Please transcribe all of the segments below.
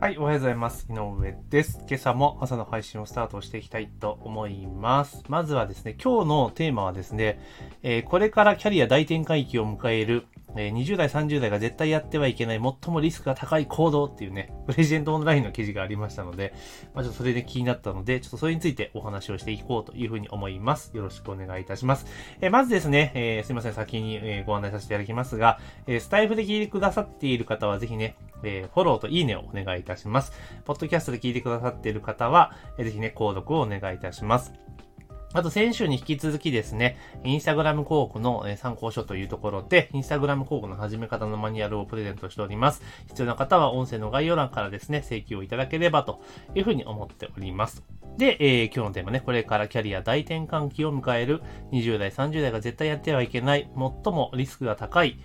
はい、おはようございます。井上です。今朝も朝の配信をスタートしていきたいと思います。まずはですね、今日のテーマはですね、えーこれからキャリア大転換期を迎える、えー20代、30代が絶対やってはいけない最もリスクが高い行動っていうね、プレジデントオンラインの記事がありましたので、まあ、ちょっとそれで気になったので、ちょっとそれについてお話をしていこうというふうに思います。よろしくお願いいたします。えーまずですね、えすいません、先に、えご案内させていただきますが、えスタイフで聞いてくださっている方はぜひね、えーフォローといいねをお願いいたします。ポッドキャストで聞いてくださっている方は、えーぜひね、購読をお願いいたします。あと、先週に引き続きですね、インスタグラム広告の参考書というところで、インスタグラム広告の始め方のマニュアルをプレゼントしております。必要な方は音声の概要欄からですね、請求をいただければというふうに思っております。で、えー今日のテーマね、これからキャリア大転換期を迎える20代、30代が絶対やってはいけない、最もリスクが高い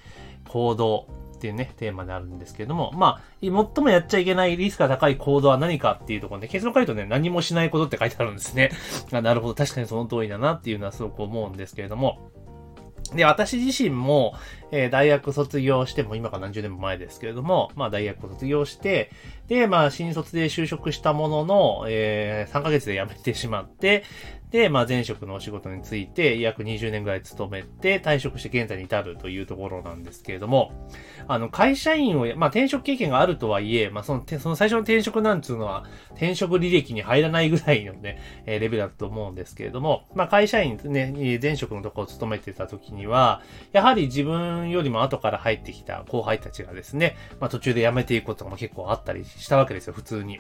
行動っていうね、テーマであるんですけれども、まあ、最もやっちゃいけないリスクが高い行動は何かっていうところで、結論書いるとね、何もしないことって書いてあるんですね。あなるほど、確かにその通りだなっていうのはすごく思うんですけれども、で、私自身も、えー大学卒業しても、今から何十年も前ですけれども、まあ大学卒業して、で、まあ新卒で就職したものの、えー3ヶ月で辞めてしまって、で、まあ前職のお仕事について約20年ぐらい勤めて退職して現在に至るというところなんですけれども、あの、会社員を、まあ転職経験があるとはいえ、まあその、その最初の転職なんつうのは、転職履歴に入らないぐらいのね、えーレベルだと思うんですけれども、まあ会社員ね、えー前職のところを勤めてた時には、やはり自分よりも後から入ってきた後輩たちがですね、まあ途中で辞めていくことも結構あったりしたわけですよ、普通に。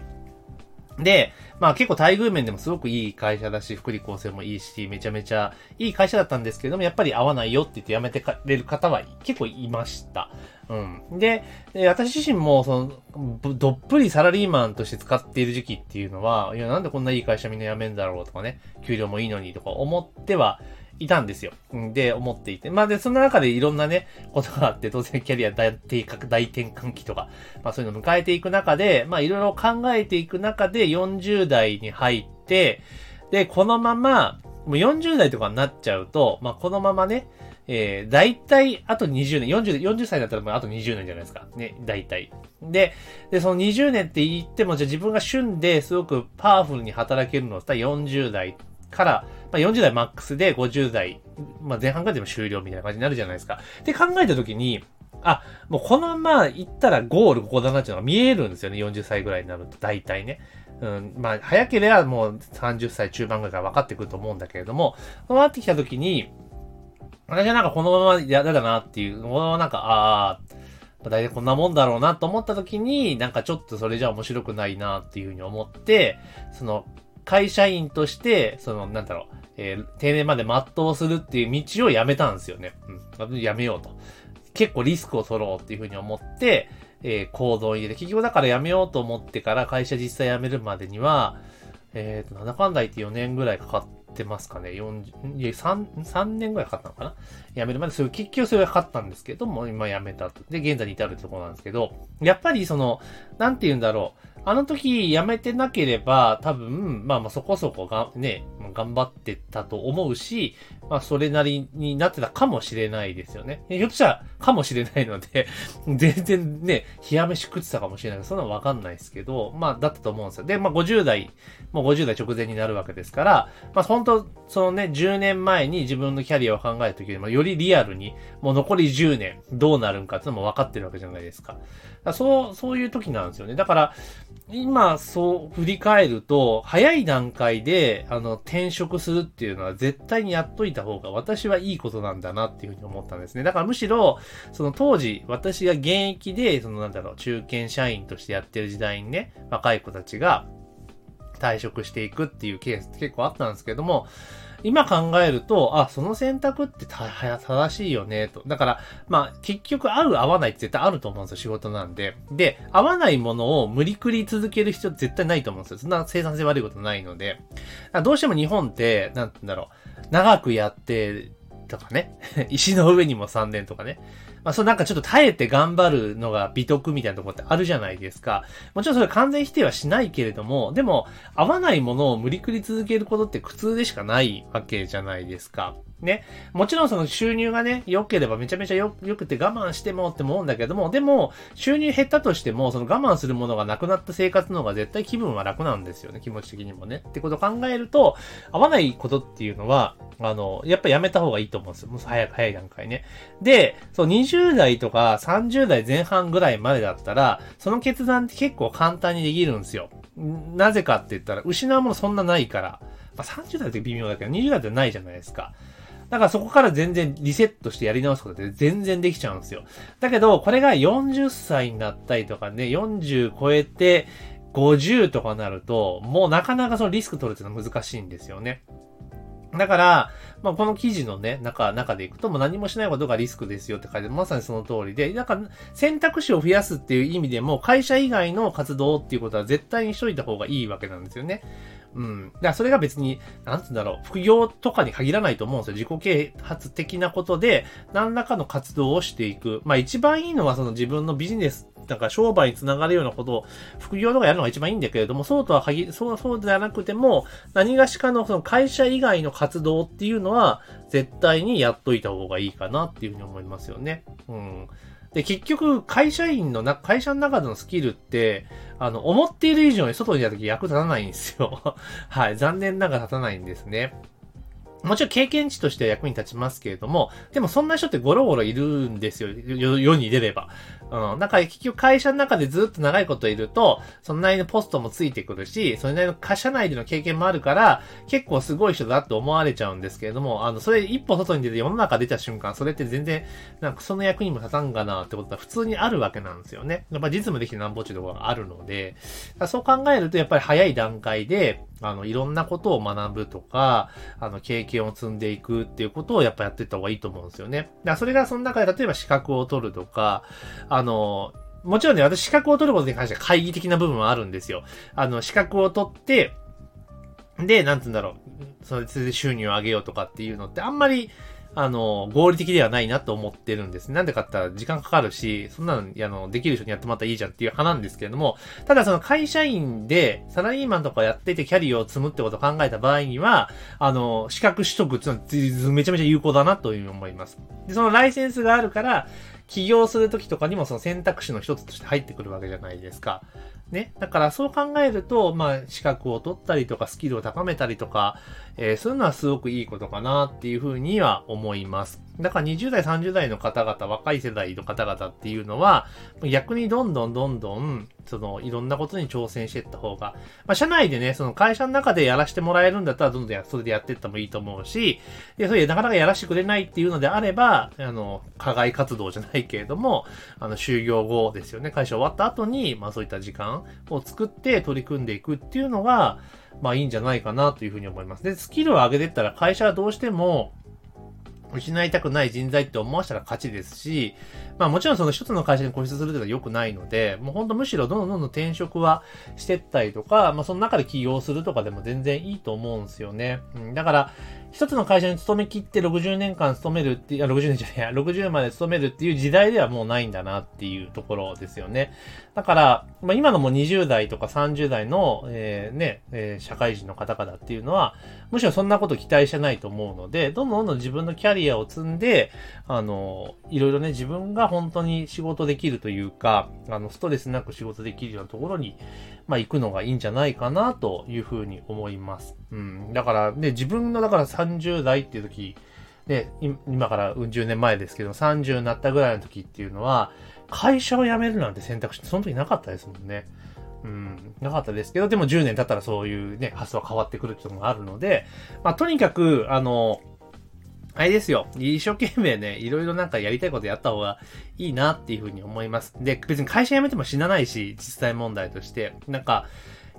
で、まあ結構待遇面でもすごくいい会社だし、福利厚生もいいし、めちゃめちゃいい会社だったんですけども、やっぱり合わないよって言って辞めてかれる方は結構いました。うん。で、で私自身も、その、どっぷりサラリーマンとして使っている時期っていうのは、いや、なんでこんないい会社みんな辞めんだろうとかね、給料もいいのにとか思ってはいたんですよ。で、思っていて。まあで、その中でいろんなね、ことがあって、当然キャリア大転換大転換期とか、まあそういうのを迎えていく中で、まあいろいろ考えていく中で40代に入って、で、このまま、もう40代とかになっちゃうと、まあこのままね、えー、大体、あと20年、40、40歳だったらもうあと20年じゃないですか。ね、大体。で、で、その20年って言っても、じゃあ自分が旬ですごくパワフルに働けるのは40代から、まあ、40代マックスで50代、まあ、前半からでも終了みたいな感じになるじゃないですか。って考えたときに、あ、もうこのまま行ったらゴールここだなっていうのが見えるんですよね、40歳ぐらいになると、大体ね。うん、まあ、早ければもう30歳中盤ぐらいから分かってくると思うんだけれども、そうなってきたときに、私はなんかこのまま嫌だなっていう、このままなんか、ああ、大体こんなもんだろうなと思った時に、なんかちょっとそれじゃ面白くないなっていうふうに思って、その、会社員として、その、なんだろう、えー定年まで全うするっていう道をやめたんですよね。うん。やめようと。結構リスクを取ろうっていうふうに思って、えー行動に入れて、結局だからやめようと思ってから会社実際辞めるまでには、えっ、と、なんだかんだ言って4年ぐらいかかってますかね。40、3、3年ぐらいかかったのかな辞めるまで、そういう、結局それがかかったんですけども、今辞めたと。で、現在に至るところなんですけど、やっぱりその、なんて言うんだろう。あの時辞めてなければ、多分、まあまあそこそこが、ね、頑張ってたと思うし、まあそれなりになってたかもしれないですよね。ひょっとしたら、かもしれないので、全然ね、冷や飯食ってたかもしれない、そんなのわかんないですけど、まあだったと思うんですよ。で、まあ50代、もう50代直前になるわけですから、まあ本当そのね、10年前に自分のキャリアを考えるときよりも、よりリアルに、もう残り10年、どうなるんかっていうのも分かってるわけじゃないですか。かそう、そういう時なんですよね。だから、今、そう振り返ると、早い段階で、あの、転職するっていうのは絶対にやっといた方が私はいいことなんだなっていうふうに思ったんですね。だからむしろ、その当時、私が現役で、そのなんだろう、中堅社員としてやってる時代にね、若い子たちが退職していくっていうケースって結構あったんですけども、今考えると、あ、その選択ってた正しいよね、と。だから、まあ、結局合う合わないって絶対あると思うんですよ、仕事なんで。で、合わないものを無理くり続ける必要絶対ないと思うんですよ。そんな生産性悪いことないので。どうしても日本って、なんて言うんだろう、長くやって、とかね、石の上にも3年とかね。まあ、そうなんかちょっと耐えて頑張るのが美徳みたいなところってあるじゃないですか。もちろんそれ完全否定はしないけれども、でも、合わないものを無理くり続けることって苦痛でしかないわけじゃないですか。ね。もちろんその収入がね、良ければめちゃめちゃ良くて我慢してもって思うんだけども、でも、収入減ったとしても、その我慢するものがなくなった生活の方が絶対気分は楽なんですよね、気持ち的にもね。ってことを考えると、合わないことっていうのは、あの、やっぱやめた方がいいと思うんですよ。もう早く早い段階ね。で、そう、20代とか30代前半ぐらいまでだったら、その決断って結構簡単にできるんですよ。なぜかって言ったら、失うものそんなないから。まあ、30代って微妙だけど、20代ってないじゃないですか。だからそこから全然リセットしてやり直すことって全然できちゃうんですよ。だけど、これが40歳になったりとかね、40超えて50とかなると、もうなかなかそのリスク取るっていうのは難しいんですよね。だから、まあ、この記事のね、中、中でいくと、もう何もしないことがリスクですよって書いてまさにその通りで、なんか、選択肢を増やすっていう意味でも、会社以外の活動っていうことは絶対にしといた方がいいわけなんですよね。うん。だからそれが別に、なんつうんだろう、副業とかに限らないと思うんですよ。自己啓発的なことで、何らかの活動をしていく。まあ一番いいのはその自分のビジネスなんか商売につながるようなことを副業とかやるのが一番いいんだけれども、そうとは限り、そう、そうではなくても、何がしかのその会社以外の活動っていうのは、絶対にやっといた方がいいかなっていうふうに思いますよね。うん。で、結局、会社員のな、会社の中でのスキルって、あの、思っている以上に外に出た時役立たないんですよ。はい。残念ながら立たないんですね。もちろん経験値としては役に立ちますけれども、でもそんな人ってゴロゴロいるんですよ。世に出れば。うん。だから結局会社の中でずっと長いこといると、そのなりのポストもついてくるし、それなりの会社内での経験もあるから、結構すごい人だって思われちゃうんですけれども、あの、それ一歩外に出て世の中出た瞬間、それって全然、なんかその役にも立たんかなってことは普通にあるわけなんですよね。やっぱ実務できてなんぼっちゅうところがあるので、そう考えるとやっぱり早い段階で、あの、いろんなことを学ぶとか、あの、経験を積んでいくっていうことをやっぱやっていった方がいいと思うんですよね。だからそれがその中で例えば資格を取るとか、あの、もちろんね、私資格を取ることに関しては懐疑的な部分はあるんですよ。あの、資格を取って、で、なんつうんだろう、それで収入を上げようとかっていうのってあんまりあの、合理的ではないなと思ってるんです。なんでかって言ったら時間かかるし、そんなの、あの、できる人にやってもらったらいいじゃんっていう派なんですけれども、ただその会社員でサラリーマンとかやっててキャリアを積むってことを考えた場合には、あの、資格取得っていうのはめちゃめちゃ有効だなというふうに思います。で、そのライセンスがあるから、起業するときとかにもその選択肢の一つとして入ってくるわけじゃないですか。ね。だからそう考えると、まあ、資格を取ったりとか、スキルを高めたりとか、えー、そういうのはすごくいいことかなっていうふうには思います。だから20代、30代の方々、若い世代の方々っていうのは、逆にどんどんどんどん、その、いろんなことに挑戦していった方が、まあ、社内でね、その会社の中でやらせてもらえるんだったら、どんどんそれでやっていったもいいと思うし、で、それでなかなかやらせてくれないっていうのであれば、あの、課外活動じゃないけれども、あの、就業後ですよね、会社終わった後に、まあそういった時間を作って取り組んでいくっていうのが、まあいいんじゃないかなというふうに思います。で、スキルを上げていったら会社はどうしても、失いたくない人材って思わせたら勝ちですし、まあもちろんその一つの会社に固執するっていうのは良くないので、もうほんとむしろどんどんどんどん転職はしてったりとか、まあその中で起業するとかでも全然いいと思うんですよね。うん、だから、一つの会社に勤め切って60年間勤めるっていう、60年じゃないや、60まで勤めるっていう時代ではもうないんだなっていうところですよね。だから、まあ、今のも20代とか30代の、えー、ね、えー、社会人の方々っていうのは、むしろそんなこと期待してないと思うので、どんどんどんどん自分のキャリアを積んで、あの、いろいろね、自分が本当に仕事できるというか、あの、ストレスなく仕事できるようなところに、まあ、行くのがいいんじゃないかなというふうに思います。うん。だからね、自分のだから30代っていう時、ね、今から10年前ですけど、30になったぐらいの時っていうのは、会社を辞めるなんて選択肢ってその時なかったですもんね。うん、なかったですけど、でも10年経ったらそういうね、発想は変わってくるっていうのがあるので、まあ、とにかく、あの、あれですよ。一生懸命ね、いろいろなんかやりたいことやった方がいいなっていうふうに思います。で、別に会社辞めても死なないし、実際問題として。なんか、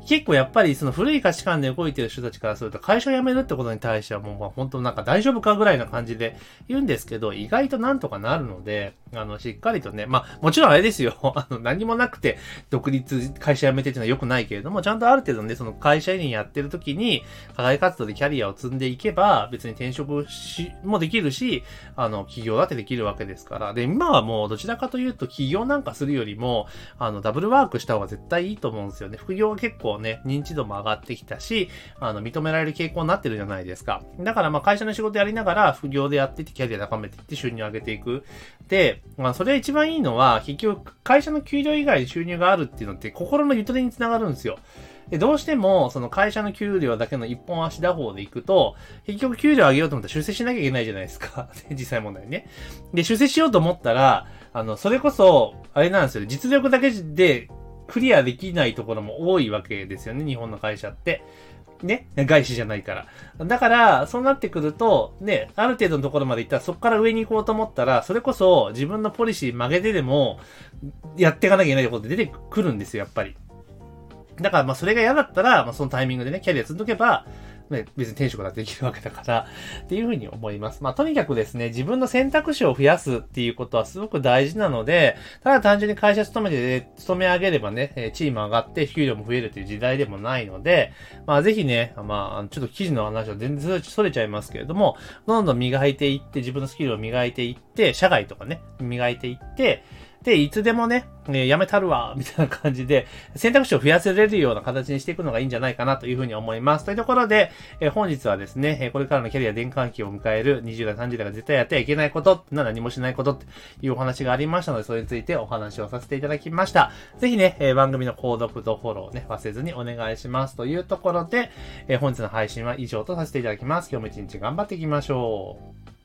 結構やっぱりその古い価値観で動いてる人たちからすると会社を辞めるってことに対してはもうまあ本当なんか大丈夫かぐらいな感じで言うんですけど、意外となんとかなるので、あの、しっかりとね、まあもちろんあれですよ、あの、何もなくて独立、会社辞めてっていうのは良くないけれども、ちゃんとある程度ね、その会社員やってる時に、課外活動でキャリアを積んでいけば、別に転職し、もできるし、あの、企業だってできるわけですから。で、今はもうどちらかというと、企業なんかするよりも、あの、ダブルワークした方が絶対いいと思うんですよね。副業は結構ね、認知度も上がってきたし、あの、認められる傾向になってるじゃないですか。だからまあ会社の仕事やりながら副業でやってってキャリア高めていって収入上げていく。で、まあそれが一番いいのは、結局会社の給料以外に収入があるっていうのって心のゆとりにつながるんですよ。で、どうしても、その会社の給料だけの一本足打法でいくと、結局給料上げようと思ったら出世しなきゃいけないじゃないですか。実際問題ね。で、出世しようと思ったら、あの、それこそ、あれなんですよ、実力だけでクリアできないところも多いわけですよね、日本の会社って。ね、外資じゃないから。だから、そうなってくると、ね、ある程度のところまで行ったら、そこから上に行こうと思ったら、それこそ自分のポリシー曲げてでも、やっていかなきゃいけないこと出てくるんですよ、やっぱり。だからまあそれが嫌だったら、まあそのタイミングでね、キャリア積んどけば、ね、別に転職ができるわけだから、っていうふうに思います。まあ、とにかくですね、自分の選択肢を増やすっていうことはすごく大事なので、ただ単純に会社勤めて、勤め上げればね、チーム上がって給料も増えるという時代でもないので、まあ、ぜひね、まあ、ちょっと記事の話は全然それちゃいますけれども、どんどん磨いていって、自分のスキルを磨いていって、社外とかね、磨いていって、で、いつでもね、えやめたるわ、みたいな感じで、選択肢を増やせれるような形にしていくのがいいんじゃないかなというふうに思います。というところで、え本日はですね、えこれからのキャリア転換期を迎える20代、30代が絶対やってはいけないことってのは何もしないことっていうお話がありましたので、それについてお話をさせていただきました。ぜひね、え番組の購読とフォローね、忘れずにお願いしますというところで、え本日の配信は以上とさせていただきます。今日も一日頑張っていきましょう。